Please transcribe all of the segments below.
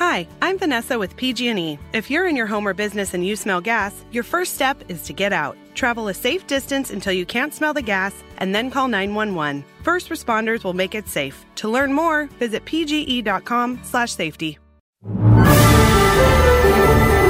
Hi, I'm Vanessa with PG&E. If you're in your home or business and you smell gas, your first step is to get out. Travel a safe distance until you can't smell the gas and then call 911. First responders will make it safe. To learn more, visit pge.com/safety.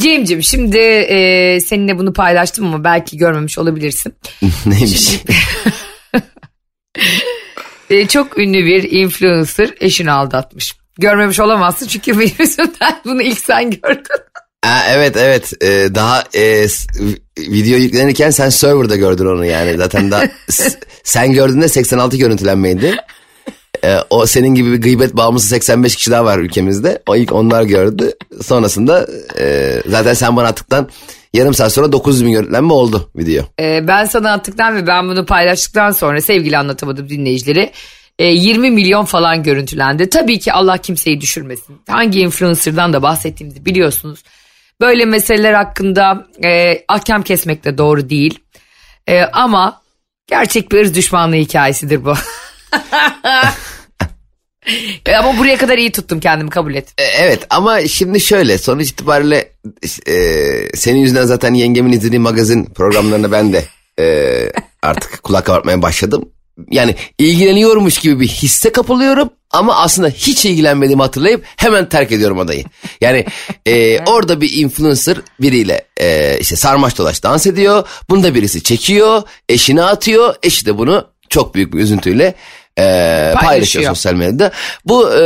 Cimcim şimdi e, seninle bunu paylaştım ama belki görmemiş olabilirsin. Neymiş? E, çok ünlü bir influencer eşini aldatmış. Görmemiş olamazsın çünkü benim yüzümden bunu ilk sen gördün. Aa, evet evet Ee, daha e, video yüklenirken sen serverda gördün onu yani zaten da sen gördüğünde 86 görüntülenmeydi. Ee, o senin gibi bir gıybet bağımlısı 85 kişi daha var ülkemizde. O ilk onlar gördü. Sonrasında e, zaten sen bana attıktan yarım saat sonra 900 bin görüntülenme oldu video. E, ben sana attıktan ve ben bunu paylaştıktan sonra sevgili anlatamadım dinleyicileri e, 20 milyon falan görüntülendi. Tabii ki Allah kimseyi düşürmesin. Hangi influencer'dan da bahsettiğimizi biliyorsunuz. Böyle meseleler hakkında e, ahkam kesmek de doğru değil. E, ama gerçek bir ırz düşmanlığı hikayesidir bu. E, ama buraya kadar iyi tuttum kendimi kabul et. E, Evet ama şimdi şöyle sonuç itibariyle e, senin yüzünden zaten yengemin izlediği magazin programlarına ben de e, artık kulak kabartmaya başladım. Yani ilgileniyormuş gibi bir hisse kapılıyorum ama aslında hiç ilgilenmediğimi hatırlayıp hemen terk ediyorum adayı. Yani e, orada bir influencer biriyle e, işte sarmaş dolaş dans ediyor. Bunu da birisi çekiyor, eşine atıyor. Eşi de bunu çok büyük bir üzüntüyle e, paylaşıyor Paylaşıyor. sosyal medyada. Bu e,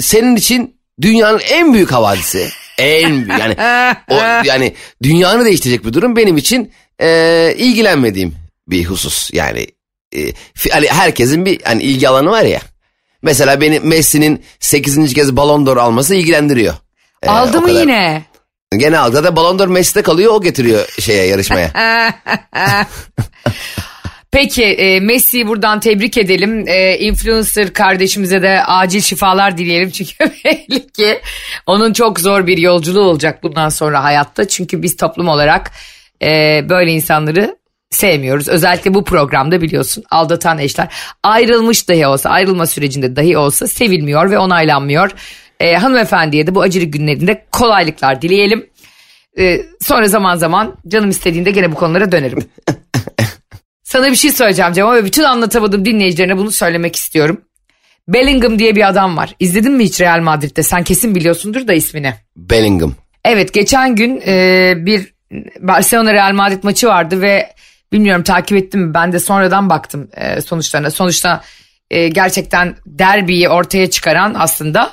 senin için dünyanın en büyük havadisi. En büyük yani o, yani dünyanı değiştirecek bir durum benim için e, ilgilenmediğim bir husus. Yani e, hani herkesin bir hani ilgi alanı var ya. Mesela beni Messi'nin 8. kez Ballon d'Or alması ilgilendiriyor. E, Aldı mı kadar. yine? Gene aldı. Zaten Ballon d'Or Messi'de kalıyor o getiriyor şeye yarışmaya. Peki e, Messi'yi buradan tebrik edelim. E, influencer kardeşimize de acil şifalar dileyelim. Çünkü belli ki onun çok zor bir yolculuğu olacak bundan sonra hayatta. Çünkü biz toplum olarak e, böyle insanları sevmiyoruz. Özellikle bu programda biliyorsun aldatan eşler ayrılmış dahi olsa ayrılma sürecinde dahi olsa sevilmiyor ve onaylanmıyor. E, hanımefendiye de bu acılı günlerinde kolaylıklar dileyelim. E, sonra zaman zaman canım istediğinde gene bu konulara dönerim. Sana bir şey söyleyeceğim Cem ve bütün anlatamadığım dinleyicilerine bunu söylemek istiyorum. Bellingham diye bir adam var. İzledin mi hiç Real Madrid'de? Sen kesin biliyorsundur da ismini. Bellingham. Evet geçen gün e, bir Barcelona Real Madrid maçı vardı ve bilmiyorum takip ettim mi ben de sonradan baktım e, sonuçlarına. Sonuçta e, gerçekten derbiyi ortaya çıkaran aslında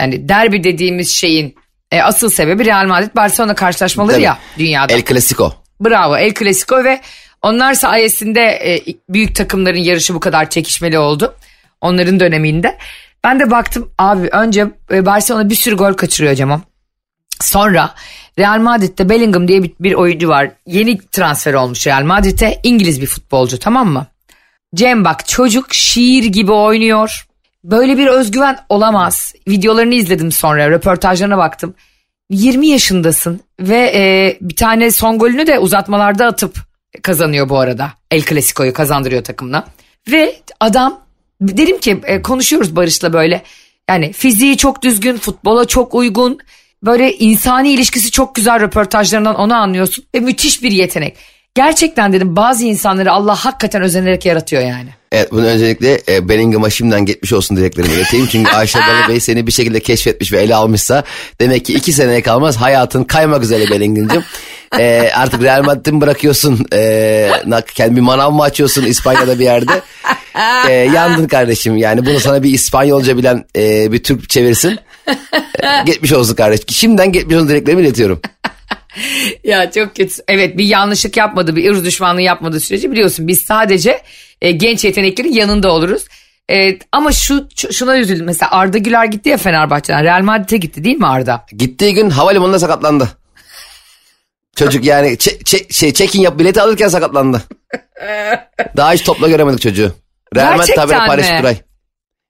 yani derbi dediğimiz şeyin e, asıl sebebi Real Madrid Barcelona karşılaşmaları Tabii. ya dünyada. El Clasico. Bravo El Clasico ve onlar sayesinde e, büyük takımların yarışı bu kadar çekişmeli oldu. Onların döneminde. Ben de baktım abi önce e, Barcelona bir sürü gol kaçırıyor Cemam. Sonra Real Madrid'de Bellingham diye bir, bir oyuncu var. Yeni transfer olmuş Real Madrid'e. İngiliz bir futbolcu tamam mı? Cem bak çocuk şiir gibi oynuyor. Böyle bir özgüven olamaz. Videolarını izledim sonra röportajlarına baktım. 20 yaşındasın ve e, bir tane son golünü de uzatmalarda atıp kazanıyor bu arada. El Clasico'yu kazandırıyor takımına. Ve adam dedim ki e, konuşuyoruz Barış'la böyle. Yani fiziği çok düzgün, futbola çok uygun. Böyle insani ilişkisi çok güzel röportajlarından onu anlıyorsun. Ve müthiş bir yetenek. Gerçekten dedim bazı insanları Allah hakikaten özenerek yaratıyor yani. Evet bunu öncelikle e, Bellingham'a şimdiden geçmiş olsun dileklerimi ileteyim. Çünkü Ayşe Balı Bey seni bir şekilde keşfetmiş ve ele almışsa demek ki iki seneye kalmaz hayatın kaymak üzere Bellingham'cığım. E, artık Real Madrid'i mi bırakıyorsun? E, kendi bir manav mı açıyorsun İspanya'da bir yerde? E, yandın kardeşim yani bunu sana bir İspanyolca bilen e, bir Türk çevirsin. E, geçmiş olsun kardeşim. Şimdiden geçmiş olsun dileklerimi iletiyorum. Ya çok kötü. Evet bir yanlışlık yapmadı, bir ırz düşmanlığı yapmadığı sürece biliyorsun biz sadece e, genç yeteneklerin yanında oluruz. E, ama şu şu- şuna üzüldüm. Mesela Arda Güler gitti ya Fenerbahçe'den. Real Madrid'e gitti değil mi Arda? Gittiği gün havalimanında sakatlandı. Çocuk yani çe- çe- şey check-in yap bileti alırken sakatlandı. Daha hiç topla göremedik çocuğu. Real Madrid haberi Paris mi? Turay.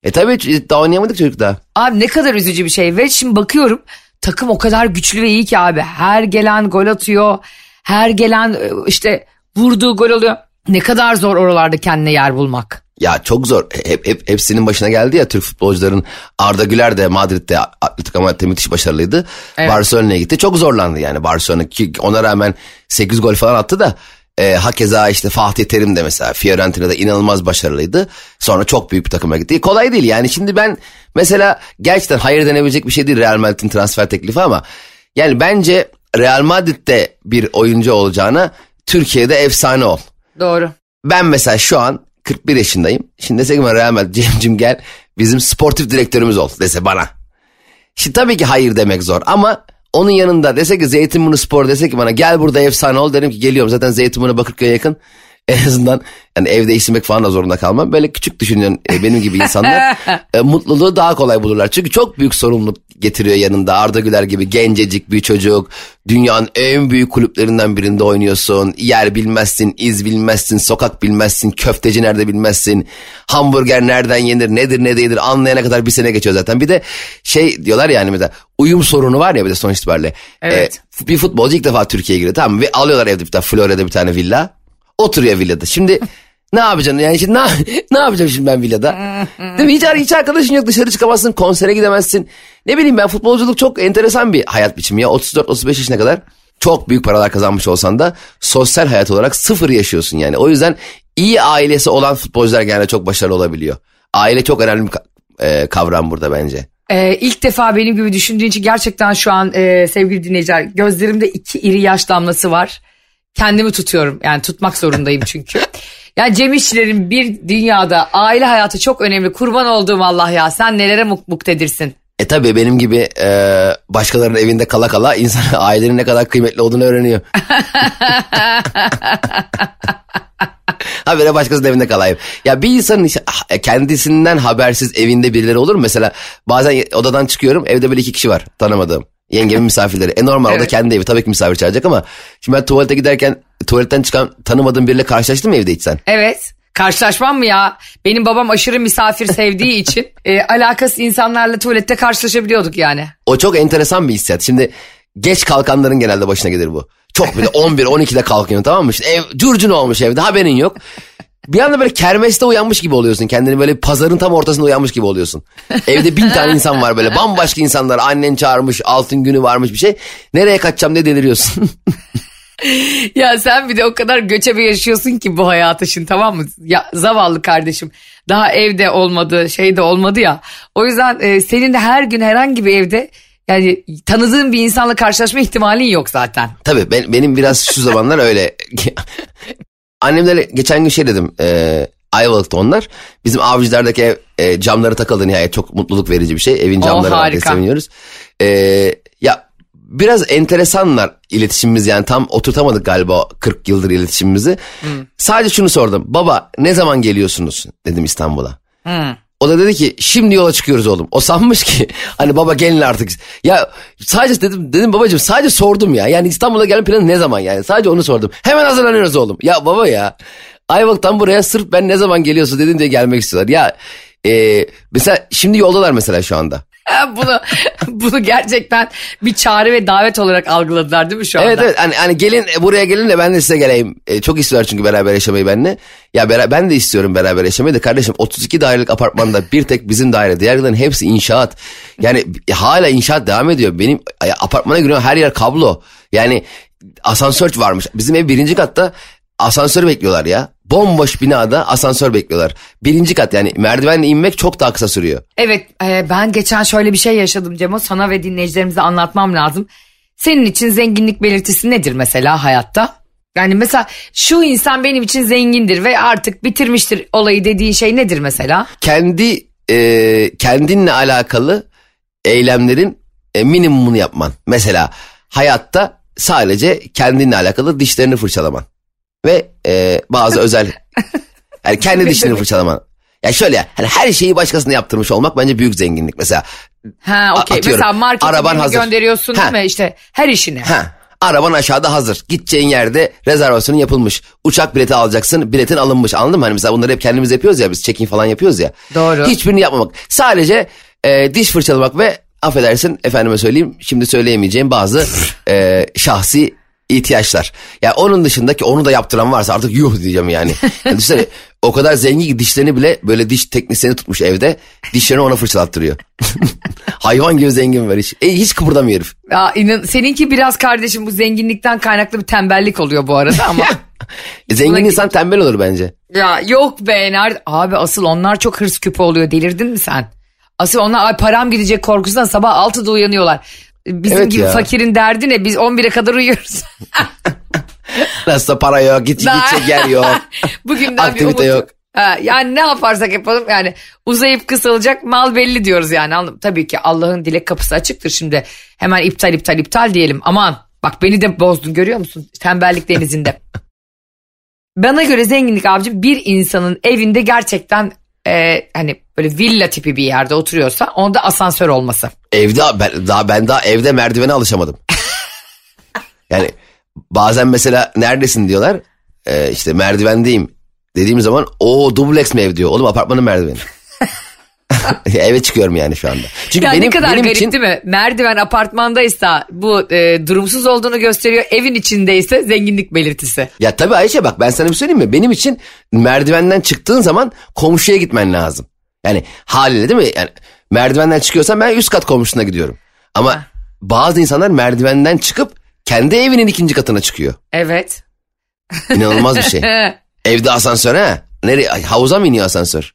E tabii daha oynayamadık çocuk daha. Abi ne kadar üzücü bir şey ve şimdi bakıyorum takım o kadar güçlü ve iyi ki abi. Her gelen gol atıyor. Her gelen e, işte vurduğu gol oluyor. Ne kadar zor oralarda kendine yer bulmak. Ya çok zor. Hep, hep hepsinin başına geldi ya Türk futbolcuların. Arda Güler de Madrid'de Atletico Madrid'de müthiş başarılıydı. Evet. Barcelona'ya gitti. Çok zorlandı yani Barcelona ki ona rağmen 8 gol falan attı da e, hakeza işte Fatih Terim de mesela Fiorentina'da inanılmaz başarılıydı. Sonra çok büyük bir takıma gitti. Kolay değil yani şimdi ben mesela gerçekten hayır denebilecek bir şey değil Real Madrid'in transfer teklifi ama yani bence Real Madrid'de bir oyuncu olacağına Türkiye'de efsane ol. Doğru. Ben mesela şu an 41 yaşındayım. Şimdi desek bana Real Madrid Cem'cim gel bizim sportif direktörümüz ol dese bana. Şimdi tabii ki hayır demek zor ama onun yanında dese ki Zeytinburnu Spor dese ki bana gel burada efsane ol derim ki geliyorum. Zaten Zeytinburnu Bakırköy'e yakın. En azından yani evde işlemek falan da zorunda kalmam. Böyle küçük düşünen e, benim gibi insanlar e, mutluluğu daha kolay bulurlar. Çünkü çok büyük sorumluluk getiriyor yanında. Arda Güler gibi gencecik bir çocuk. Dünyanın en büyük kulüplerinden birinde oynuyorsun. Yer bilmezsin, iz bilmezsin, sokak bilmezsin, köfteci nerede bilmezsin. Hamburger nereden yenir, nedir ne değildir anlayana kadar bir sene geçiyor zaten. Bir de şey diyorlar yani mesela uyum sorunu var ya bir de sonuç itibariyle. Evet. E, bir futbolcu ilk defa Türkiye'ye giriyor tamam mı? Ve alıyorlar evde bir tane Florya'da bir tane villa. Oturuyor villada. Şimdi ne yapacaksın? Yani şimdi ne, ne yapacağım şimdi ben villada? Değil mi? Hiç, hiç arkadaşın yok dışarı çıkamazsın konsere gidemezsin. Ne bileyim ben futbolculuk çok enteresan bir hayat biçimi ya. 34-35 yaşına kadar çok büyük paralar kazanmış olsan da sosyal hayat olarak sıfır yaşıyorsun yani. O yüzden iyi ailesi olan futbolcular genelde çok başarılı olabiliyor. Aile çok önemli bir e, kavram burada bence. Ee, ilk defa benim gibi düşündüğün için gerçekten şu an e, sevgili dinleyiciler gözlerimde iki iri yaş damlası var. Kendimi tutuyorum yani tutmak zorundayım çünkü. Yani Cem İşçilerin bir dünyada aile hayatı çok önemli. Kurban olduğum Allah ya sen nelere muk- muktedirsin. E tabii benim gibi e, başkalarının evinde kala kala insan ailenin ne kadar kıymetli olduğunu öğreniyor. Habire başkasının evinde kalayım. Ya bir insanın ah, kendisinden habersiz evinde birileri olur mu? Mesela bazen odadan çıkıyorum evde böyle iki kişi var tanımadığım. Yengemin misafirleri. E normal o da Evet. kendi evi tabii ki misafir çağıracak ama şimdi ben tuvalete giderken tuvaletten çıkan tanımadığım biriyle karşılaştın mı evde hiç sen? Evet. Karşılaşmam mı ya? Benim babam aşırı misafir sevdiği için e, alakası insanlarla tuvalette karşılaşabiliyorduk yani. O çok enteresan bir hissiyat. Şimdi geç kalkanların genelde başına gelir bu. Çok böyle 11 12'de kalkıyorsun tamam mı? İşte ev curcun olmuş evde haberin yok. Bir anda böyle kermeste uyanmış gibi oluyorsun. Kendini böyle pazarın tam ortasında uyanmış gibi oluyorsun. Evde bin tane insan var böyle bambaşka insanlar. Annen çağırmış altın günü varmış bir şey. Nereye kaçacağım diye deliriyorsun. Ya sen bir de o kadar göçebe yaşıyorsun ki bu hayatı şimdi tamam mı? Ya zavallı kardeşim daha evde olmadı şey de olmadı ya. O yüzden e, senin de her gün herhangi bir evde yani tanıdığın bir insanla karşılaşma ihtimalin yok zaten. Tabii ben, benim biraz şu zamanlar öyle. Annemlere geçen gün şey dedim. E, Ayvalık'ta onlar. Bizim avcılardaki ev e, camları takıldı nihayet. Çok mutluluk verici bir şey. Evin Oh, camları var diye harika. seviniyoruz. E, ya biraz enteresanlar iletişimimiz yani tam oturtamadık galiba o 40 yıldır iletişimimizi. Sadece şunu sordum. Baba ne zaman geliyorsunuz dedim İstanbul'a. O da dedi ki şimdi yola çıkıyoruz oğlum. O sanmış ki hani baba gelin artık. Ya sadece dedim dedim babacığım sadece sordum ya. Yani İstanbul'a gelme planı ne zaman yani? Sadece onu sordum. Hemen hazırlanıyoruz oğlum. Ya baba ya. Ayvalık'tan buraya sırf ben ne zaman geliyorsun dedim diye gelmek istiyorlar. Ya e, mesela şimdi yoldalar mesela şu anda. bunu bunu gerçekten bir çağrı ve davet olarak algıladılar değil mi şu anda? Evet evet hani, hani gelin e, buraya gelin de ben de size geleyim. E, çok istiyorlar çünkü beraber yaşamayı benimle. Ya bera- ben de istiyorum beraber yaşamayı da kardeşim 32 dairelik apartmanda bir tek bizim daire. Diğerlerin hepsi inşaat. Yani hala inşaat devam ediyor. Benim apartmana giriyorum her yer kablo. Yani asansör varmış. Bizim ev birinci katta asansör bekliyorlar ya. Bomboş binada asansör bekliyorlar. Birinci kat yani merdivenle inmek çok daha kısa sürüyor. Evet e, ben geçen şöyle bir şey yaşadım Cemo sana ve dinleyicilerimize anlatmam lazım. Senin için zenginlik belirtisi nedir mesela hayatta? Yani mesela şu insan benim için zengindir ve artık bitirmiştir olayı dediğin şey nedir mesela? kendi e, kendinle alakalı eylemlerin e, minimumunu yapman. Mesela hayatta sadece kendinle alakalı dişlerini fırçalaman ve e, bazı özel yani kendi dişini fırçalaman. Ya şöyle hani her şeyi başkasına yaptırmış olmak bence büyük zenginlik. Mesela Ha okey atıyorum, mesela markete gönderiyorsun Ha. değil mi işte her işini. ha Araban aşağıda hazır. Gideceğin yerde rezervasyonun yapılmış. Uçak bileti alacaksın. Biletin alınmış. Anladın mı? Hani mesela bunları hep kendimiz yapıyoruz ya biz check-in falan yapıyoruz ya. Doğru. Hiçbirini yapmamak. Sadece e, diş fırçalamak ve affedersin efendime söyleyeyim şimdi söyleyemeyeceğim bazı e, şahsi ihtiyaçlar. Ya onun dışındaki onu da yaptıran varsa artık yuh diyeceğim yani. yani düşünsene, o kadar zengin ki dişlerini bile böyle diş teknisyeni tutmuş evde. Dişlerini ona fırçalattırıyor. Hayvan gibi zengin var hiç. E, hiç kıpırdamıyor herif. Ya inan, seninki biraz kardeşim bu zenginlikten kaynaklı bir tembellik oluyor bu arada ama. E, zengin insan tembel olur bence. ya yok be nerede? Abi asıl onlar çok hırs küpü oluyor delirdin mi sen? Asıl onlar ay param gidecek korkusundan sabah 6'da uyanıyorlar. Bizim Evet gibi ya. fakirin derdi ne? Biz 11'e kadar uyuyoruz. Nasılsa para yok, git gidecek yer yok. Bugünden bir Aktivite umut. yok. Ha, yani ne yaparsak yapalım yani uzayıp kısalacak mal belli diyoruz yani. Anladın- Tabii ki Allah'ın dilek kapısı açıktır şimdi. Hemen iptal iptal iptal diyelim. Aman bak beni de bozdun görüyor musun? Tembellik denizinde. Bana göre zenginlik abicim bir insanın evinde gerçekten e, hani böyle villa tipi bir yerde oturuyorsa onda asansör olması. Evde ben, daha ben daha evde merdivene alışamadım. yani bazen mesela neredesin diyorlar. Ee, işte merdivendeyim dediğim zaman o dubleks mi ev diyor. Oğlum apartmanın merdiveni. Eve çıkıyorum yani şu anda. Çünkü Ya benim, ne kadar benim garip için değil mi? Merdiven apartmandaysa bu e, durumsuz olduğunu gösteriyor. Evin içindeyse zenginlik belirtisi. ya tabii Ayşe bak ben sana bir söyleyeyim mi? Benim için merdivenden çıktığın zaman komşuya gitmen lazım. Yani haliyle değil mi? Yani merdivenden çıkıyorsan ben üst kat komşusuna gidiyorum. Ama bazı insanlar merdivenden çıkıp kendi evinin ikinci katına çıkıyor. Evet. İnanılmaz bir şey. Evde asansör ha? Nereye? Havuza mı iniyor asansör?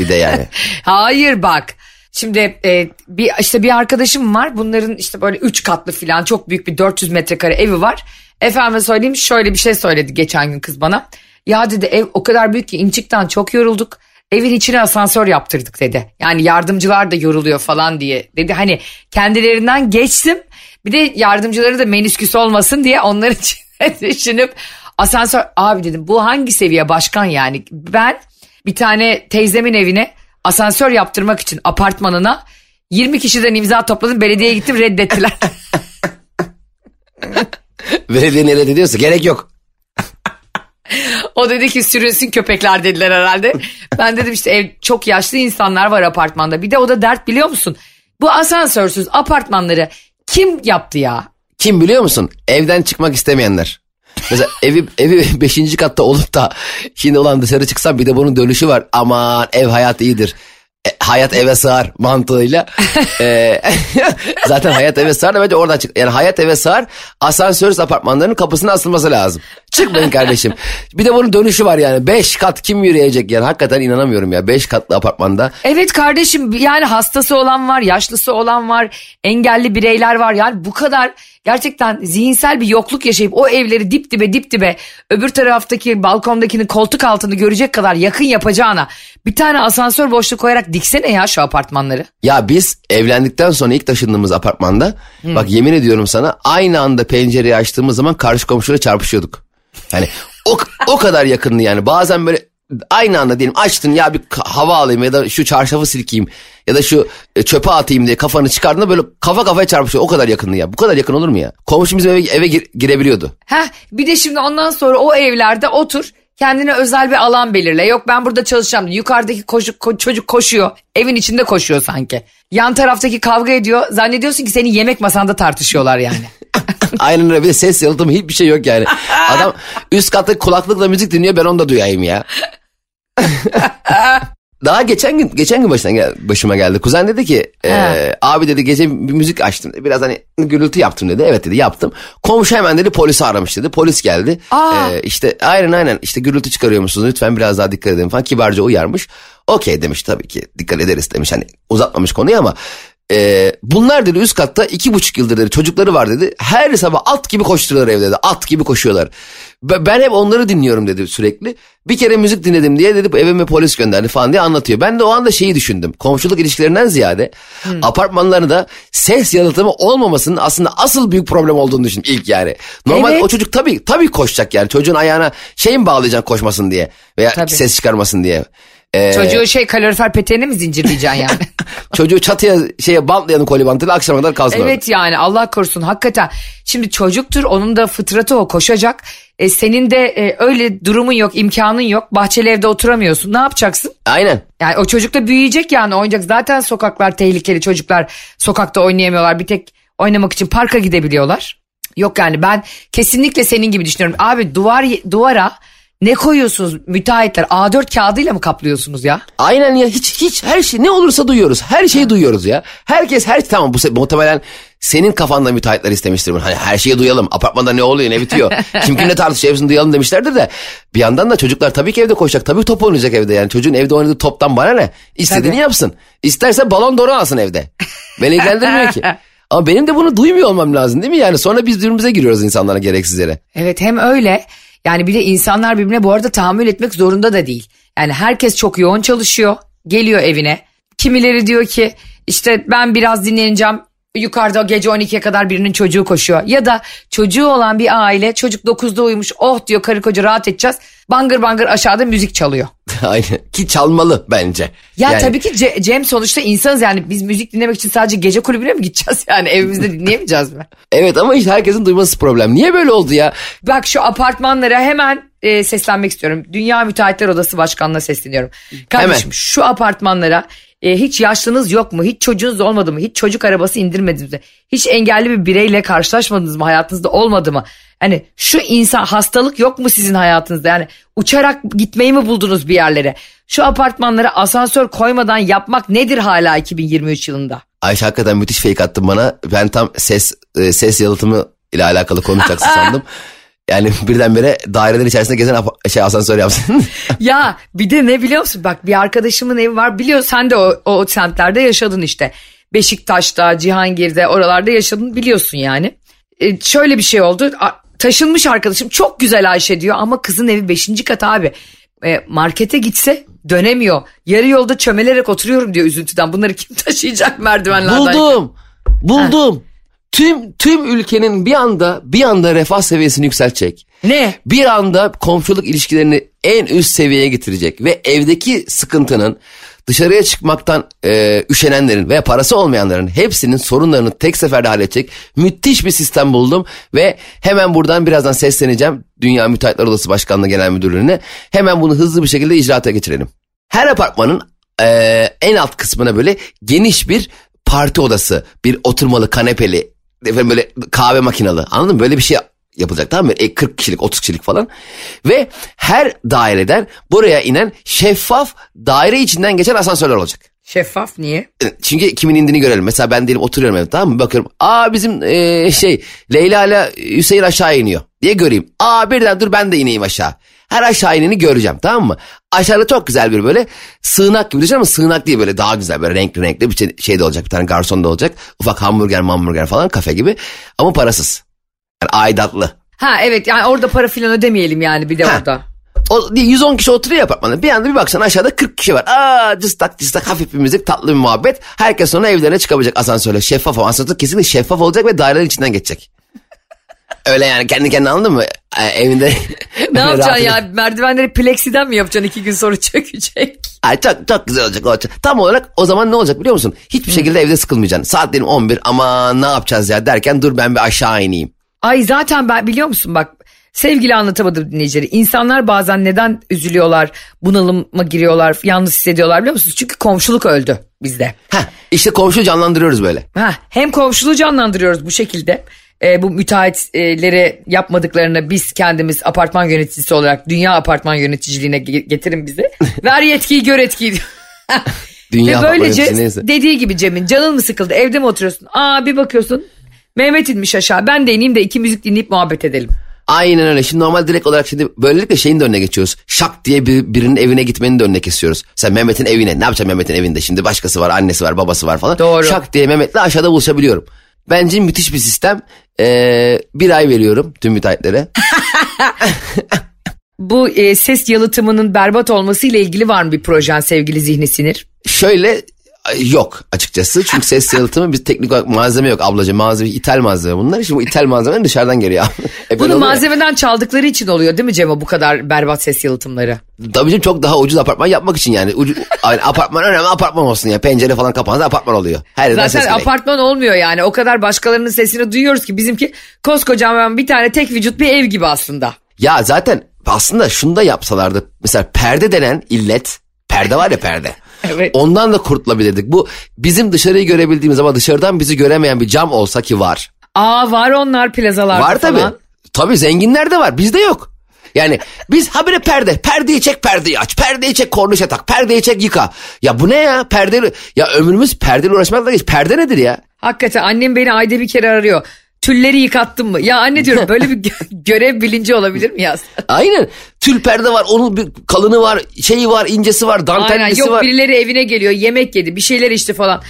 Bir de yani. Hayır bak. Şimdi e, bir işte bir arkadaşım var. Bunların işte böyle 3 katlı falan çok büyük bir 400 metrekare evi var. Efendime söyleyeyim şöyle bir şey söyledi geçen gün kız bana. Ya dedi ev o kadar büyük ki inçikten çok yorulduk. Evin içine asansör yaptırdık dedi. Yani yardımcılar da yoruluyor falan diye. Dedi hani kendilerinden geçtim. Bir de yardımcıları da menisküs olmasın diye onlar için düşünüp asansör abi dedim bu hangi seviye başkan yani ben bir tane teyzemin evine asansör yaptırmak için apartmanına 20 kişiden imza topladım belediyeye gittim reddettiler. Belediye ne reddediyorsa gerek yok. o dedi ki sürünsün köpekler dediler herhalde. Ben dedim işte ev çok yaşlı insanlar var apartmanda bir de o da dert biliyor musun? Bu asansörsüz apartmanları kim yaptı ya? Kim biliyor musun? Evden çıkmak istemeyenler. Mesela evi evi 5. katta olup da şimdi olan dışarı çıksam bir de bunun dönüşü var. Aman ev hayat iyidir. E, hayat eve sığar mantığıyla. E, zaten hayat eve sığar da bence oradan çık. Yani hayat eve sığar asansörsüz apartmanların kapısına asılması lazım. Çıkmayın kardeşim. Bir de bunun dönüşü var yani. 5 kat kim yürüyecek yani hakikaten inanamıyorum ya. 5 katlı apartmanda. Evet kardeşim yani hastası olan var, yaşlısı olan var, engelli bireyler var. Yani bu kadar gerçekten zihinsel bir yokluk yaşayıp o evleri dip dibe dip dibe öbür taraftaki balkondakinin koltuk altını görecek kadar yakın yapacağına bir tane asansör boşluğu koyarak diksene ya şu apartmanları. Ya biz evlendikten sonra ilk taşındığımız apartmanda bak yemin ediyorum sana aynı anda pencereyi açtığımız zaman karşı komşuyla çarpışıyorduk. Yani o, o kadar yakındı yani bazen böyle aynı anda diyelim açtın ya bir hava alayım ya da şu çarşafı silkeyim ya da şu e, çöpe atayım diye kafanı çıkardığında böyle kafa kafaya çarpışıyor o kadar yakındı ya bu kadar yakın olur mu ya? Komşu bizim eve, eve gir- girebiliyordu. Heh, bir de şimdi ondan sonra o evlerde otur kendine özel bir alan belirle. Yok ben burada çalışacağım. Yukarıdaki koşu- ko- çocuk koşuyor. Evin içinde koşuyor sanki. Yan taraftaki kavga ediyor. Zannediyorsun ki senin yemek masanda tartışıyorlar yani. Aynen öyle bir de ses yalıtımı hiçbir şey yok yani. Adam üst katta kulaklıkla müzik dinliyor ben onu da duyayım ya. Daha geçen gün geçen gün başına gel- başıma geldi. Kuzen dedi ki e, abi dedi gece bir müzik açtım. Biraz hani gürültü yaptım dedi. Evet dedi yaptım. Komşu hemen dedi polisi aramış dedi. Polis geldi. Aa. E, işte aynen aynen işte gürültü çıkarıyor musunuz? Lütfen biraz daha dikkat edin falan. Kibarca uyarmış. Okey demiş tabii ki dikkat ederiz demiş. Hani uzatmamış konuyu ama e, bunlar dedi üst katta iki buçuk yıldır dedi çocukları var dedi. Her sabah at gibi koşturuyorlar evde dedi. At gibi koşuyorlar. Be- Ben hep onları dinliyorum dedi sürekli. Bir kere müzik dinledim diye dedi evime polis gönderdi falan diye anlatıyor. Ben de o anda şeyi düşündüm. Komşuluk ilişkilerinden ziyade apartmanlarında ses yalıtımı olmamasının aslında asıl büyük problem olduğunu düşündüm ilk yani. Normal Evet. o çocuk tabii tabii koşacak yani. Çocuğun ayağına şey mi bağlayacaksın koşmasın diye veya Tabii. ses çıkarmasın diye. Ee, Çocuğu şey kalorifer peteğine mi zincirleyeceksin yani? çocuğu çatıya şeye bantlayanın koli bantıyla akşama kadar kalsın orada. evet yani Allah korusun hakikaten. Şimdi çocuktur onun da fıtratı o koşacak. E, senin de e, öyle durumun yok imkanın yok. Bahçeli evde oturamıyorsun ne yapacaksın? Aynen. Yani o çocuk da büyüyecek yani oynayacak. Zaten sokaklar tehlikeli çocuklar sokakta oynayamıyorlar. Bir tek oynamak için parka gidebiliyorlar. Yok yani ben kesinlikle senin gibi düşünüyorum. Abi duvar duvara ne koyuyorsunuz müteahhitler A4 kağıdıyla mı kaplıyorsunuz ya? Aynen ya hiç hiç her şey ne olursa duyuyoruz. Her şeyi duyuyoruz ya. Herkes her tamam bu muhtemelen senin kafanda müteahhitler istemiştir bunu. Hani her şeyi duyalım. Apartmanda ne oluyor ne bitiyor. Kim kimle tartışıyor hepsini duyalım demişlerdir de. Bir yandan da çocuklar tabii ki evde koşacak. Tabii top oynayacak evde yani. Çocuğun evde oynadığı toptan bana ne? İstediğini Tabii. yapsın. İsterse balon doğru alsın evde. Beni ilgilendirmiyor ki. Ama benim de bunu duymuyor olmam lazım değil mi? Yani sonra biz birbirimize giriyoruz insanlara gereksiz yere. Evet hem öyle yani bir de insanlar birbirine bu arada tahammül etmek zorunda da değil. Yani herkes çok yoğun çalışıyor geliyor evine. Kimileri diyor ki işte ben biraz dinleneceğim yukarıda gece 12'ye kadar birinin çocuğu koşuyor. Ya da çocuğu olan bir aile çocuk 9'da uyumuş oh diyor karı koca rahat edeceğiz. Bangır bangır aşağıda müzik çalıyor. Aynen. Ki çalmalı bence. Ya Yani- tabii ki Ce- Cem sonuçta insanız yani biz müzik dinlemek için sadece gece kulübüne mi gideceğiz yani evimizde dinleyemeyeceğiz mi? Evet ama işte herkesin duyması problem. Niye böyle oldu ya? Bak şu apartmanlara hemen e, seslenmek istiyorum. Dünya Müteahhitler Odası Başkanı'na sesleniyorum. Kardeşim Hemen. şu apartmanlara e, hiç yaşlınız yok mu? Hiç çocuğunuz olmadı mı? Hiç çocuk arabası indirmediniz mi? Hiç engelli bir bireyle karşılaşmadınız mı? Hayatınızda olmadı mı? Hani şu insan hastalık yok mu sizin hayatınızda? Yani uçarak gitmeyi mi buldunuz bir yerlere? Şu apartmanlara asansör koymadan yapmak nedir hala 2023 yılında? Ayşe hakikaten müthiş fake attın bana. Ben tam ses e, ses yalıtımı ile alakalı konuşacaksın sandım. Yani birdenbire daireler içerisinde gezen şey asansör yapsın. ya bir de ne biliyor musun? Bak bir arkadaşımın evi var. Biliyor sen de o, o semtlerde yaşadın işte. Beşiktaş'ta, Cihangir'de oralarda yaşadın biliyorsun yani. E, şöyle bir şey oldu. A- taşınmış arkadaşım çok güzel Ayşe diyor ama kızın evi 5. kat abi. E, markete gitse dönemiyor. Yarı yolda çömelerek oturuyorum diyor üzüntüden. Bunları kim taşıyacak merdivenlerden? Buldum. Buldum. Tüm tüm ülkenin bir anda bir anda refah seviyesini yükseltecek. Ne? Bir anda komşuluk ilişkilerini en üst seviyeye getirecek ve evdeki sıkıntının dışarıya çıkmaktan e, üşenenlerin veya parası olmayanların hepsinin sorunlarını tek seferde halledecek müthiş bir sistem buldum ve hemen buradan birazdan sesleneceğim Dünya Müteahhitler Odası Başkanlığı Genel Müdürlüğü'ne hemen bunu hızlı bir şekilde icraata geçirelim. Her apartmanın e, en alt kısmına böyle geniş bir parti odası, bir oturmalı kanepeli, efendim böyle kahve makinalı anladın mı? Böyle bir şey yapılacak tamam mı? E, 40 kişilik 30 kişilik falan. Ve her daireden buraya inen şeffaf daire içinden geçen asansörler olacak. Şeffaf niye? Çünkü kimin indiğini görelim. Mesela ben diyelim oturuyorum evde tamam mı? Bakıyorum. Aa bizim e, şey Leyla ile Hüseyin aşağı iniyor diye göreyim. Aa birden dur ben de ineyim aşağı. Her aşağı ineni göreceğim tamam mı? Aşağıda çok güzel bir böyle sığınak gibi düşün ama sığınak değil böyle daha güzel böyle renkli renkli bir şey, şey de olacak. Bir tane garson da olacak. Ufak hamburger hamburger falan kafe gibi ama parasız. Yani aidatlı. Ha evet yani orada para filan ödemeyelim yani bir de Ha. orada. O 110 kişi oturuyor apartmanda. Bir anda bir baksan aşağıda 40 kişi var. Aa cıstak cıstak hafif bir müzik tatlı bir muhabbet. Herkes sonra evlerine çıkabilecek asansörle. Şeffaf ama asansör kesinlikle şeffaf olacak ve dairelerin içinden geçecek. Öyle yani kendi kendine anladın mı? Ee, evinde. Ne yapacaksın ya? Merdivenleri plexiden mi yapacaksın iki gün sonra çökecek? Ay çok çok güzel olacak, olacak. Tam olarak o zaman ne olacak biliyor musun? Hiçbir şekilde evde sıkılmayacaksın. Saat diyelim 11 ama ne yapacağız ya derken dur ben bir aşağı ineyim. Ay zaten ben biliyor musun bak sevgili anlatamadım dinleyicileri. İnsanlar bazen neden üzülüyorlar, bunalıma giriyorlar, yalnız hissediyorlar biliyor musunuz? Çünkü komşuluk öldü bizde. Heh, işte komşu canlandırıyoruz böyle. Ha, hem komşuluğu canlandırıyoruz bu şekilde. Ee, bu müteahhitlere yapmadıklarını biz kendimiz apartman yöneticisi olarak dünya apartman yöneticiliğine ge- getirin bizi. Ver yetkiyi gör etkiyi. Dünya Ve böylece neyse. dediği gibi Cem'in canın mı sıkıldı evde mi oturuyorsun? Aa bir bakıyorsun Mehmet inmiş aşağı ben de ineyim de iki müzik dinleyip muhabbet edelim. Aynen öyle. Şimdi normal direkt olarak şimdi böylelikle şeyin de önüne geçiyoruz. Şak diye bir, birinin evine gitmenin de önüne kesiyoruz. Sen Mehmet'in evine ne yapacaksın Mehmet'in evinde? Şimdi başkası var, annesi var, babası var falan. Doğru. Şak diye Mehmet'le aşağıda buluşabiliyorum. Bence müthiş bir sistem. Ee, bir ay veriyorum tüm müteahhitlere. Bu e, ses yalıtımının berbat olması ile ilgili var mı bir projen sevgili Zihni Sinir? Şöyle Yok açıkçası çünkü ses yalıtımı bir teknik olarak malzeme yok ablacığım malzeme ithal malzeme bunlar şimdi bu ithal malzemeler dışarıdan geliyor. E, Bunu oluyor ya. malzemeden çaldıkları için oluyor değil mi Cemo bu kadar berbat ses yalıtımları? Tabii canım çok daha ucuz apartman yapmak için yani. Ucu, yani apartman önemli apartman olsun ya. Pencere falan kapansa apartman oluyor. Her ses Zaten geliyor. apartman olmuyor yani o kadar başkalarının sesini duyuyoruz ki bizimki koskocaman bir tane tek vücut bir ev gibi aslında. Ya zaten aslında şunu da yapsalardı. Mesela perde denen illet. Perde var ya perde. Evet. Ondan da kurtulabilirdik. Bu bizim dışarıyı görebildiğimiz ama dışarıdan bizi göremeyen bir cam olsa ki var. Aa var onlar plazalarda var tabii. falan. Tabii zenginler de var. Bizde yok. Yani biz habire perde. Perdeyi çek perdeyi aç. Perdeyi çek kornişe tak. Perdeyi çek yıka. Ya bu ne ya? Perde ya ömrümüz perdeyle uğraşmakla geç. Perde nedir ya? Hakikaten annem beni ayda bir kere arıyor. Tülleri yıkattın mı? Ya anne diyorum böyle bir gö- görev bilinci olabilir mi ya? Aynen. Tül perde var. Onun bir kalını var. Şeyi var. incesi var. Aynen Dantellisi yok var. birileri evine geliyor yemek yedi bir şeyler içti falan.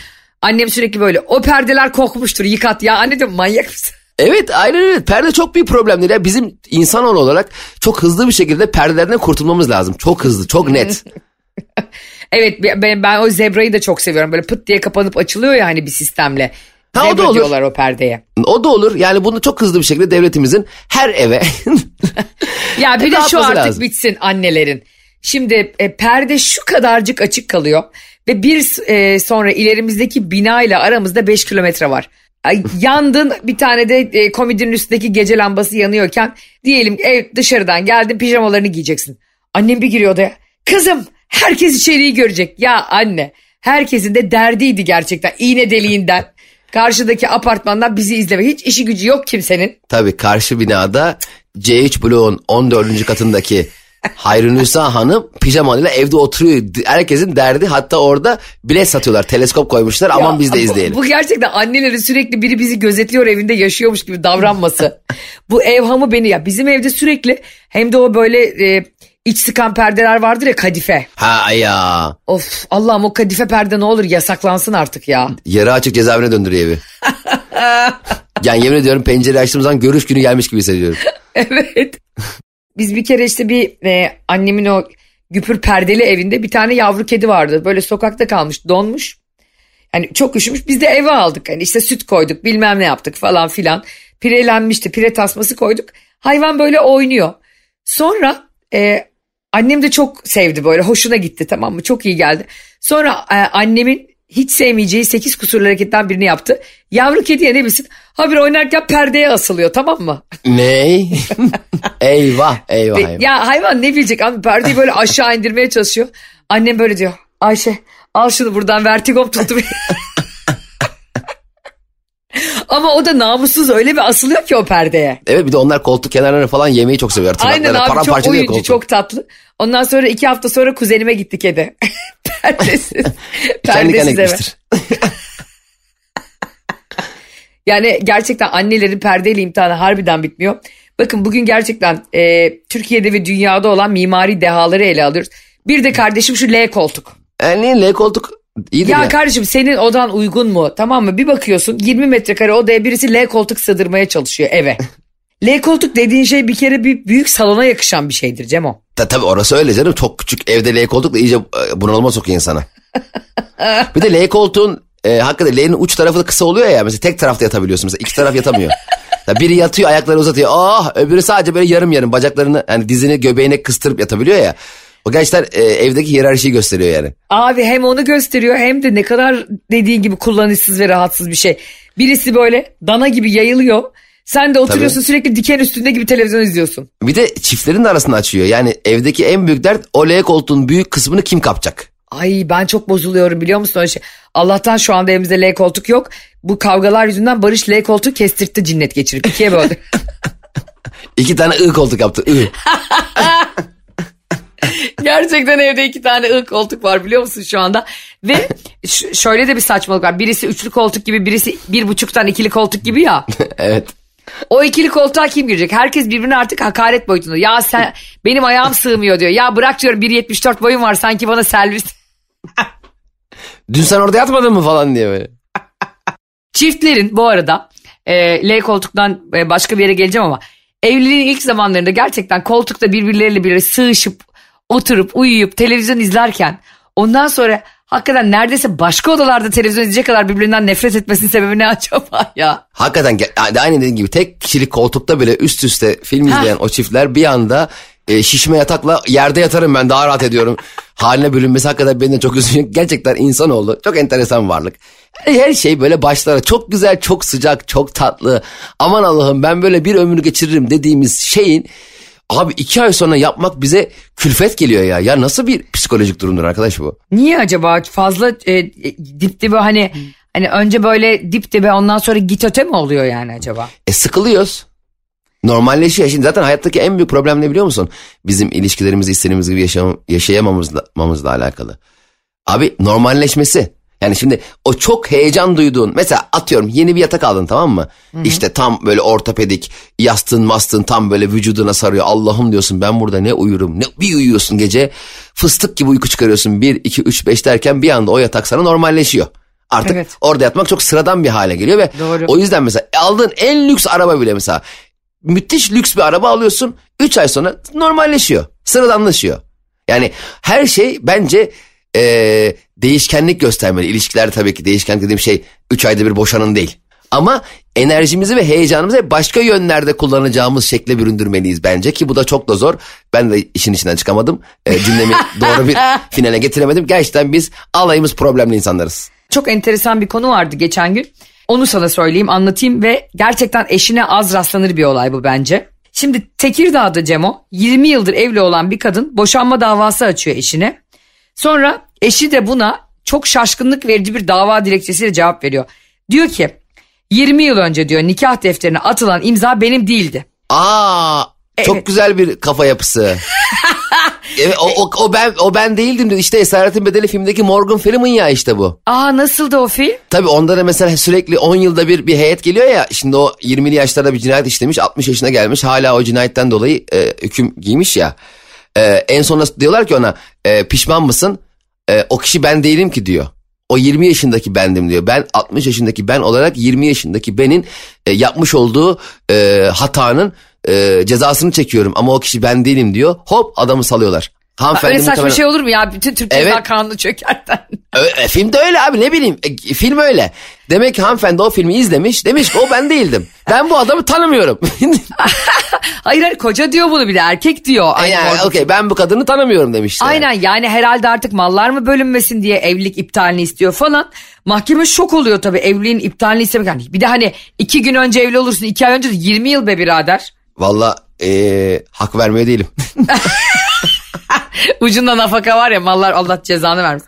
Annem sürekli böyle o perdeler kokmuştur yıkat ya anne diyorum manyak mısın? Evet aynen öyle. Perde çok büyük problemdir ya. Bizim insanoğlu olarak çok hızlı bir şekilde perdelerden kurtulmamız lazım. Çok hızlı, çok net. Evet ben, ben o zebrayı da çok seviyorum böyle pıt diye kapanıp açılıyor ya hani bir sistemle. Ha, o da olur. diyorlar o perdeye. o da olur. Yani bunu çok hızlı bir şekilde devletimizin her eve Ya bir de şu artık lazım. bitsin annelerin. Şimdi e, perde şu kadarcık açık kalıyor ve bir e, sonra ilerimizdeki bina ile aramızda 5 kilometre var. Ay, Yandın bir tane de e, komodinin üstündeki gece lambası yanıyorken diyelim ev dışarıdan geldin pijamalarını giyeceksin. Annem bir giriyor odaya. Kızım herkes içeriği görecek. Ya anne herkesin de derdiydi gerçekten iğne deliğinden. Karşıdaki apartmandan bizi izleme. Hiç işi gücü yok kimsenin. Tabii karşı binada C3 bloğun 14. katındaki Hayrunisa Hanım pijamalıyla evde oturuyor. Herkesin derdi hatta orada bilet satıyorlar. Teleskop koymuşlar aman Ya, biz de bu- izleyelim. Bu, gerçekten annelerin sürekli biri bizi gözetliyor evinde yaşıyormuş gibi davranması. bu evhamı beni ya bizim evde sürekli hem de o böyle e, iç sıkan perdeler vardır ya kadife. Ha ya. Of Allah'ım o kadife perde ne olur yasaklansın artık ya. Yarı açık cezaevine döndürüyor evi. yani yemin ediyorum pencere açtığım zaman görüş günü gelmiş gibi hissediyorum. evet. Biz bir kere işte bir e, annemin o güpür perdeli evinde bir tane yavru kedi vardı. Böyle sokakta kalmış donmuş. Yani çok üşümüş biz de eve aldık. Hani işte süt koyduk bilmem ne yaptık falan filan. Pirelenmişti pire tasması koyduk. Hayvan böyle oynuyor. Sonra e, annem de çok sevdi böyle hoşuna gitti tamam mı çok iyi geldi. Sonra e, annemin hiç sevmeyeceği 8 kusurlu hareketten birini yaptı. Yavru kediye ne bilsin habire oynarken perdeye asılıyor tamam mı? Ne? eyvah eyvah Ve- ya hayvan ne bilecek abi perdeyi böyle aşağı indirmeye çalışıyor. Annem böyle diyor. Ayşe al şunu buradan vertigom tuttu. Ama o da namussuz öyle bir asılıyor ki o perdeye. Evet bir de onlar koltuk kenarlarını falan yemeyi çok seviyor. Aynen abi çok oyuncu koltuğu. çok tatlı. Ondan sonra iki hafta sonra kuzenime gitti kedi. Perdesiz. Perdesiz eve. Yani gerçekten annelerin perdeyle imtihanı harbiden bitmiyor. Bakın bugün gerçekten e, Türkiye'de ve dünyada olan mimari dehaları ele alıyoruz. Bir de kardeşim şu L koltuk. Yani L koltuk iyidir Ya, ya. kardeşim senin odan uygun mu? Tamam mı? Bir bakıyorsun 20 metrekare odaya birisi L koltuk sığdırmaya çalışıyor eve. L koltuk dediğin şey bir kere bir büyük salona yakışan bir şeydir Cemo. Ta, tabii orası öyle canım. Çok küçük evde L koltuk da iyice e, bunalıma sokuyor insana. bir de L koltuğun e, hakikaten L'nin uç tarafı da kısa oluyor ya. Mesela tek tarafta yatabiliyorsun. Mesela iki taraf yatamıyor. Ya biri yatıyor ayakları uzatıyor. Ah öbürü sadece böyle yarım yarım bacaklarını hani dizini göbeğine kıstırıp yatabiliyor ya. O gerçekten e, evdeki hiyerarşiyi gösteriyor yani. Abi hem onu gösteriyor hem de ne kadar dediğin gibi kullanışsız ve rahatsız bir şey. Birisi böyle dana gibi yayılıyor. Sen de oturuyorsun sürekli diken üstünde gibi televizyon izliyorsun. Bir de çiftlerin de arasını açıyor. Yani evdeki en büyük dert o L koltuğun büyük kısmını kim kapacak? Ay ben çok bozuluyorum biliyor musun şey. Allah'tan şu anda evimizde L koltuk yok. Bu kavgalar yüzünden Barış L koltuğu kestirtti cinnet geçirip ikiye böldü. İki tane I koltuk yaptı. I. Gerçekten evde iki tane ığ koltuk var biliyor musun şu anda? Ve ş- şöyle de bir saçmalık var. Birisi üçlü koltuk gibi birisi bir buçuktan ikili koltuk gibi ya. evet. O ikili koltuğa kim girecek? Herkes birbirine artık hakaret boyutunda. Ya sen benim ayağım sığmıyor diyor. Ya bırak diyorum 1.74 boyum var sanki bana servis. Dün sen orada yatmadın mı falan diye böyle. Çiftlerin bu arada e, L koltuktan e, başka bir yere geleceğim ama evliliğin ilk zamanlarında gerçekten koltukta birbirleriyle bir sığışıp oturup uyuyup televizyon izlerken ondan sonra hakikaten neredeyse başka odalarda televizyon izleyecek kadar birbirinden nefret etmesinin sebebi ne acaba ya? Hakikaten aynı dediğin gibi tek kişilik koltukta bile üst üste film izleyen o çiftler bir anda e, şişme yatakla yerde yatarım ben daha rahat ediyorum. Haline bölünmesi hakikaten beni de çok üzüyor. Gerçekten insanoğlu çok enteresan varlık. Her şey böyle başlara çok güzel, çok sıcak, çok tatlı. Aman Allah'ım ben böyle bir ömür geçiririm dediğimiz şeyin Abi iki ay sonra yapmak bize külfet geliyor ya. Ya nasıl bir psikolojik durumdur arkadaş bu? Niye acaba fazla e, dip dibe hani hani önce böyle dip dibe ondan sonra git öte mi oluyor yani acaba? E sıkılıyoruz. Normalleşiyor. Şimdi zaten hayattaki en büyük problem ne biliyor musun? Bizim ilişkilerimizi istediğimiz gibi yaşam, yaşayamamamızla alakalı. Abi normalleşmesi. Yani şimdi o çok heyecan duyduğun mesela atıyorum yeni bir yatak aldın tamam mı? Hı-hı. İşte tam böyle ortopedik yastığın mastığın tam böyle vücuduna sarıyor. Allah'ım diyorsun ben burada ne uyurum ne bir uyuyorsun gece fıstık gibi uyku çıkarıyorsun 1 2 3 5 derken bir anda o yatak sana normalleşiyor. Artık evet. orada yatmak çok sıradan bir hale geliyor ve Doğru. o yüzden mesela aldığın en lüks araba bile mesela müthiş lüks bir araba alıyorsun 3 ay sonra normalleşiyor sıradanlaşıyor. Yani her şey bence e, değişkenlik göstermeli. İlişkiler tabii ki değişkenlik dediğim şey 3 ayda bir boşanın değil. Ama enerjimizi ve heyecanımızı başka yönlerde kullanacağımız şekle büründürmeliyiz bence ki bu da çok da zor. Ben de işin içinden çıkamadım. E, cümlemi doğru bir finale getiremedim. Gerçekten biz alayımız problemli insanlarız. Çok enteresan bir konu vardı geçen gün. Onu sana söyleyeyim, anlatayım ve gerçekten eşine az rastlanır bir olay bu bence. Şimdi Tekirdağ'da Cemo 20 yıldır evli olan bir kadın boşanma davası açıyor eşine. Sonra eşi de buna çok şaşkınlık verici bir dava dilekçesiyle cevap veriyor. Diyor ki 20 yıl önce diyor nikah defterine atılan imza benim değildi. Aa evet. çok güzel bir kafa yapısı. evet, o, o, o ben o ben değildim diyor. İşte Esaretin Bedeli filmdeki Morgan Freeman ya işte bu. Aa nasıldı o film? Tabii onda da mesela sürekli 10 yılda bir bir heyet geliyor ya. Şimdi o 20'li yaşlarda bir cinayet işlemiş 60 yaşına gelmiş hala o cinayetten dolayı e, hüküm giymiş ya. E, en sonunda diyorlar ki ona e, pişman mısın? E, o kişi ben değilim ki diyor. O 20 yaşındaki bendim diyor. Ben 60 yaşındaki ben olarak 20 yaşındaki benin e, yapmış olduğu e, hatanın e, cezasını çekiyorum. Ama o kişi ben değilim diyor. Hop adamı salıyorlar. Hanımefendi öyle saçma muhtemelen... şey olur mu ya? Bütün Türk evet. ceza kanunu çökerten. E, film de öyle abi ne bileyim. E, film öyle. Demek ki hanımefendi o filmi izlemiş. Demiş ki o ben değildim. Ben bu adamı tanımıyorum. hayır hayır koca diyor bunu bir de erkek diyor. E yani okey ben bu kadını tanımıyorum demişler. Aynen yani herhalde artık mallar mı bölünmesin diye evlilik iptalini istiyor falan. Mahkeme şok oluyor tabii evliliğin iptalini istemek. Yani bir de hani iki gün önce evli olursun iki ay önce de 20 yıl be birader. Valla ee, hak vermiyor değilim. Ucunda nafaka var ya mallar Allah cezanı vermiş.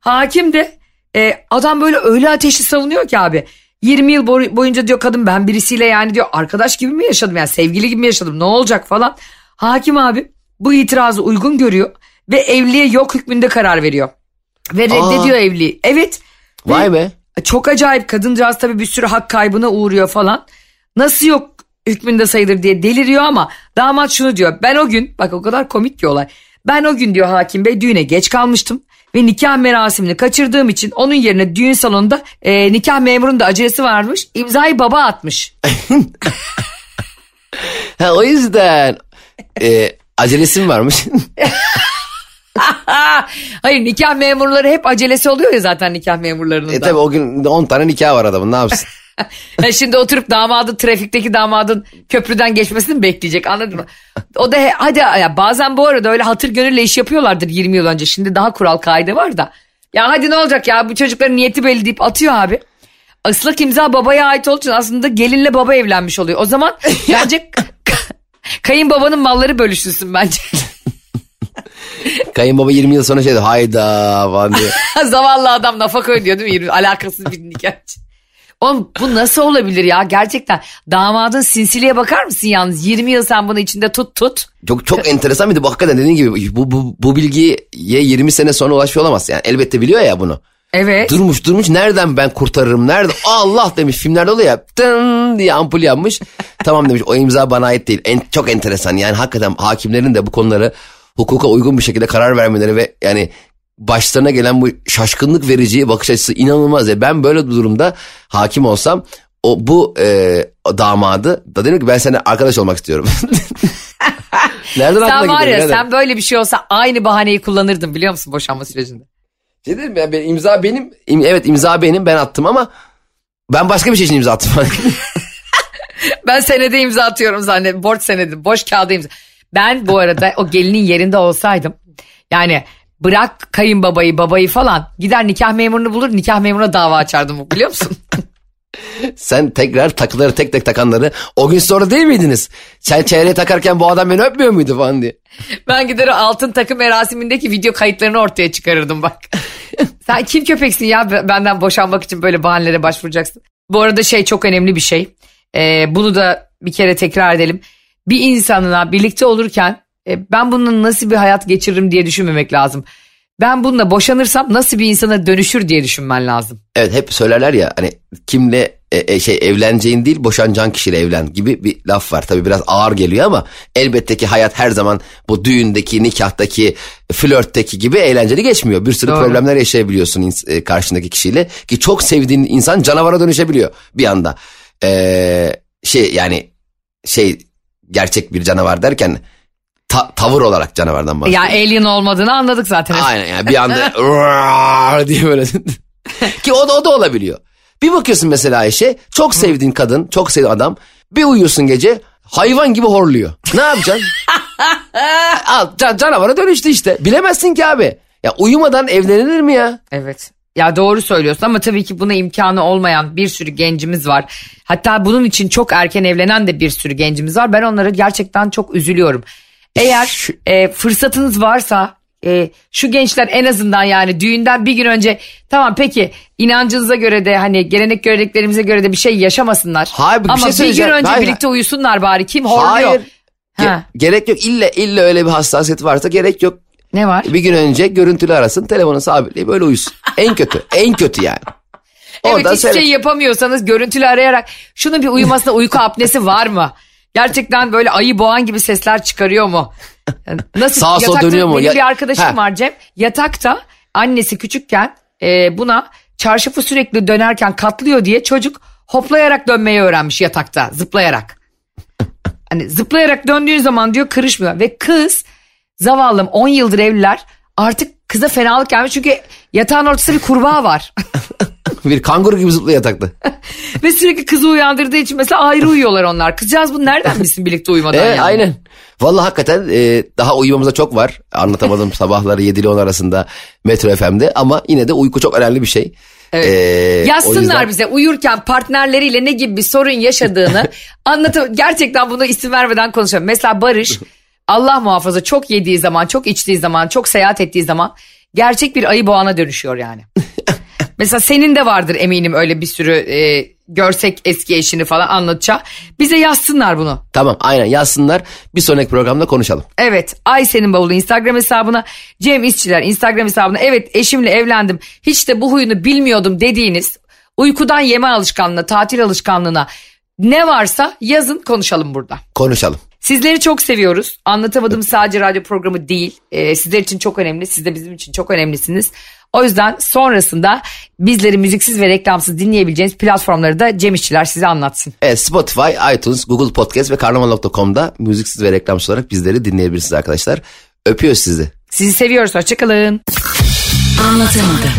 Hakim de e, adam böyle öyle ateşli savunuyor ki abi. 20 yıl boyunca diyor kadın ben birisiyle yani diyor arkadaş gibi mi yaşadım yani sevgili gibi mi yaşadım ne olacak falan. Hakim abi bu itirazı uygun görüyor ve evliliğe yok hükmünde karar veriyor. Ve reddediyor Aa. evliliği. Evet. Vay be. Çok acayip kadıncağız tabii bir sürü hak kaybına uğruyor falan. Nasıl yok hükmünde sayılır diye deliriyor ama damat şunu diyor. Ben o gün bak o kadar komik bir olay. Ben o gün diyor hakim bey düğüne geç kalmıştım ve nikah merasimini kaçırdığım için onun yerine düğün salonunda e, nikah memurunun da acelesi varmış. imzayı baba atmış. ha, o yüzden e, acelesi mi varmış? Hayır nikah memurları hep acelesi oluyor ya zaten nikah memurlarının e, da. E tabi o gün 10 tane nikah var adamın ne yapsın? Şimdi oturup damadın trafikteki damadın köprüden geçmesini mi bekleyecek anladın mı? O da he, hadi ya bazen bu arada öyle hatır gönülle iş yapıyorlardır 20 yıl önce. Şimdi daha kural kaide var da. Ya hadi ne olacak ya bu çocukların niyeti belli deyip atıyor abi. Islak imza babaya ait olduğu için aslında gelinle baba evlenmiş oluyor. O zaman bence kayınbabanın malları bölüşülsün bence. Kayınbaba 20 yıl sonra şeydi hayda falan diyor. Zavallı adam nafaka ödüyor değil mi? 20, alakasız bir nikah Oğlum bu nasıl olabilir ya? Gerçekten damadın sinsiliğe bakar mısın yalnız? 20 yıl sen bunu içinde tut tut. Çok çok enteresan bir de bu. Hakikaten dediğin gibi bu, bu, bu bilgiye 20 sene sonra ulaşıyor olamaz. Yani elbette biliyor ya bunu. Evet. Durmuş durmuş. Nereden ben kurtarırım? Nerede? Allah demiş. Filmlerde oluyor ya. Tın diye ampul yanmış. Tamam demiş. O imza bana ait değil. En, çok enteresan. Yani hakikaten hakimlerin de bu konuları hukuka uygun bir şekilde karar vermeleri ve yani başlarına gelen bu şaşkınlık verici bakış açısı inanılmaz. Ya. Ben böyle bir durumda hakim olsam o bu e, damadı da dedim ki ben seninle arkadaş olmak istiyorum. Nereden sen var ya nereden? sen böyle bir şey olsa aynı bahaneyi kullanırdın biliyor musun boşanma sürecinde? Şey dedim ya ben, imza benim. im- evet imza benim ben attım ama ben başka bir şey için imza attım. Ben senede imza atıyorum zannediyorum. Borç senedi. Boş kağıda imza. Ben bu arada o gelinin yerinde olsaydım. Yani bırak kayınbabayı babayı falan. Gider nikah memurunu bulur nikah memuruna dava açardım biliyor musun? Sen tekrar takıları tek tek takanları o gün sonra değil miydiniz? Sen çeyreği takarken bu adam beni öpmüyor muydu falan diye. ben gider o altın takım merasimindeki video kayıtlarını ortaya çıkarırdım bak. Sen kim köpeksin ya benden boşanmak için böyle bahanelere başvuracaksın. Bu arada şey çok önemli bir şey. Ee, bunu da bir kere tekrar edelim. Bir insanla birlikte olurken e, ben bunun nasıl bir hayat geçiririm diye düşünmemek lazım. Ben bununla boşanırsam nasıl bir insana dönüşür diye düşünmen lazım. Evet hep söylerler ya hani kimle e, e, şey evleneceğin değil boşanacağın kişiyle evlen gibi bir laf var. Tabii biraz ağır geliyor ama elbette ki hayat her zaman bu düğündeki, nikahtaki, flörtteki gibi eğlenceli geçmiyor. Bir sürü Doğru. problemler yaşayabiliyorsun e, karşındaki kişiyle ki çok sevdiğin insan canavara dönüşebiliyor bir anda. Ee, şey yani şey gerçek bir canavar derken ta- tavır olarak canavardan Ya bahsediyorum. alien olmadığını anladık zaten. Aynen yani bir anda diye böyle. Ki o da, o da olabiliyor. Bir bakıyorsun mesela Ayşe çok sevdiğin kadın çok sevdiğin adam bir uyuyorsun gece hayvan gibi horluyor. Ne yapacaksın? Al can, canavara dönüştü işte. Bilemezsin ki abi. Ya uyumadan evlenilir mi ya? Evet. Ya doğru söylüyorsun ama tabii ki buna imkanı olmayan bir sürü gencimiz var. Hatta bunun için çok erken evlenen de bir sürü gencimiz var. Ben onlara gerçekten çok üzülüyorum. Eğer e, fırsatınız varsa e, şu gençler en azından yani düğünden bir gün önce tamam peki inancınıza göre de hani gelenek göreneklerimize göre de bir şey yaşamasınlar. Hayır, bir ama şey bir gün önce Hayır. birlikte uyusunlar bari. Kim horluyor? Hayır. Ge- Ha. gerek yok. İlla illa öyle bir hassasiyet varsa gerek yok. Ne var? Bir gün önce görüntülü arasın telefonu sabitleyip böyle uyusun. En kötü. En kötü yani. Evet Oradan hiçbir seyret. şey yapamıyorsanız görüntülü arayarak şunun bir uyumasına uyku apnesi var mı? Gerçekten böyle ayı boğan gibi sesler çıkarıyor mu? Yani Nasıl Sağa sola dönüyor mu? Benim Ya- bir arkadaşım Ha. var Cem. Yatakta annesi küçükken e, buna çarşafı sürekli dönerken katlıyor diye çocuk hoplayarak dönmeyi öğrenmiş yatakta zıplayarak. Hani zıplayarak döndüğün zaman diyor kırışmıyor ve kız zavallım 10 yıldır evliler artık kıza fenalık gelmiş çünkü yatağın ortasında bir kurbağa var. Bir kanguru gibi zıplıyor yatakta. Ve sürekli kızı uyandırdığı için mesela ayrı uyuyorlar onlar. Kızcağız bu nereden bilsin birlikte uyumadan Evet yani? aynen. Vallahi hakikaten e, daha uyumamıza çok var. Anlatamadım sabahları 7 ile 10 arasında Metro FM'de ama yine de uyku çok önemli bir şey. Evet. E, o Yazsınlar yüzden- bize uyurken partnerleriyle ne gibi bir sorun yaşadığını anlatıp gerçekten bunu isim vermeden konuşalım. Mesela Barış Allah muhafaza çok yediği zaman, çok içtiği zaman, çok seyahat ettiği zaman gerçek bir ayı boğana dönüşüyor yani. Mesela senin de vardır eminim öyle bir sürü e, görsek eski eşini falan anlatacağı. Bize yazsınlar bunu. Tamam aynen yazsınlar bir sonraki programda konuşalım. Evet Ayşe'nin bavulu Instagram hesabına Cem İşçiler Instagram hesabına evet eşimle evlendim hiç de bu huyunu bilmiyordum dediğiniz uykudan yeme alışkanlığına tatil alışkanlığına ne varsa yazın konuşalım burada. Konuşalım. Sizleri çok seviyoruz. Anlatamadığım sadece radyo programı değil. Ee, sizler için çok önemli. Siz de bizim için çok önemlisiniz. O yüzden sonrasında bizleri müziksiz ve reklamsız dinleyebileceğiniz platformları da Cem İşçiler size anlatsın. Evet Spotify, iTunes, Google Podcast ve karnaval.com'da müziksiz ve reklamsız olarak bizleri dinleyebilirsiniz arkadaşlar. Öpüyoruz sizi. Sizi seviyoruz. Hoşçakalın. Anlatamadım.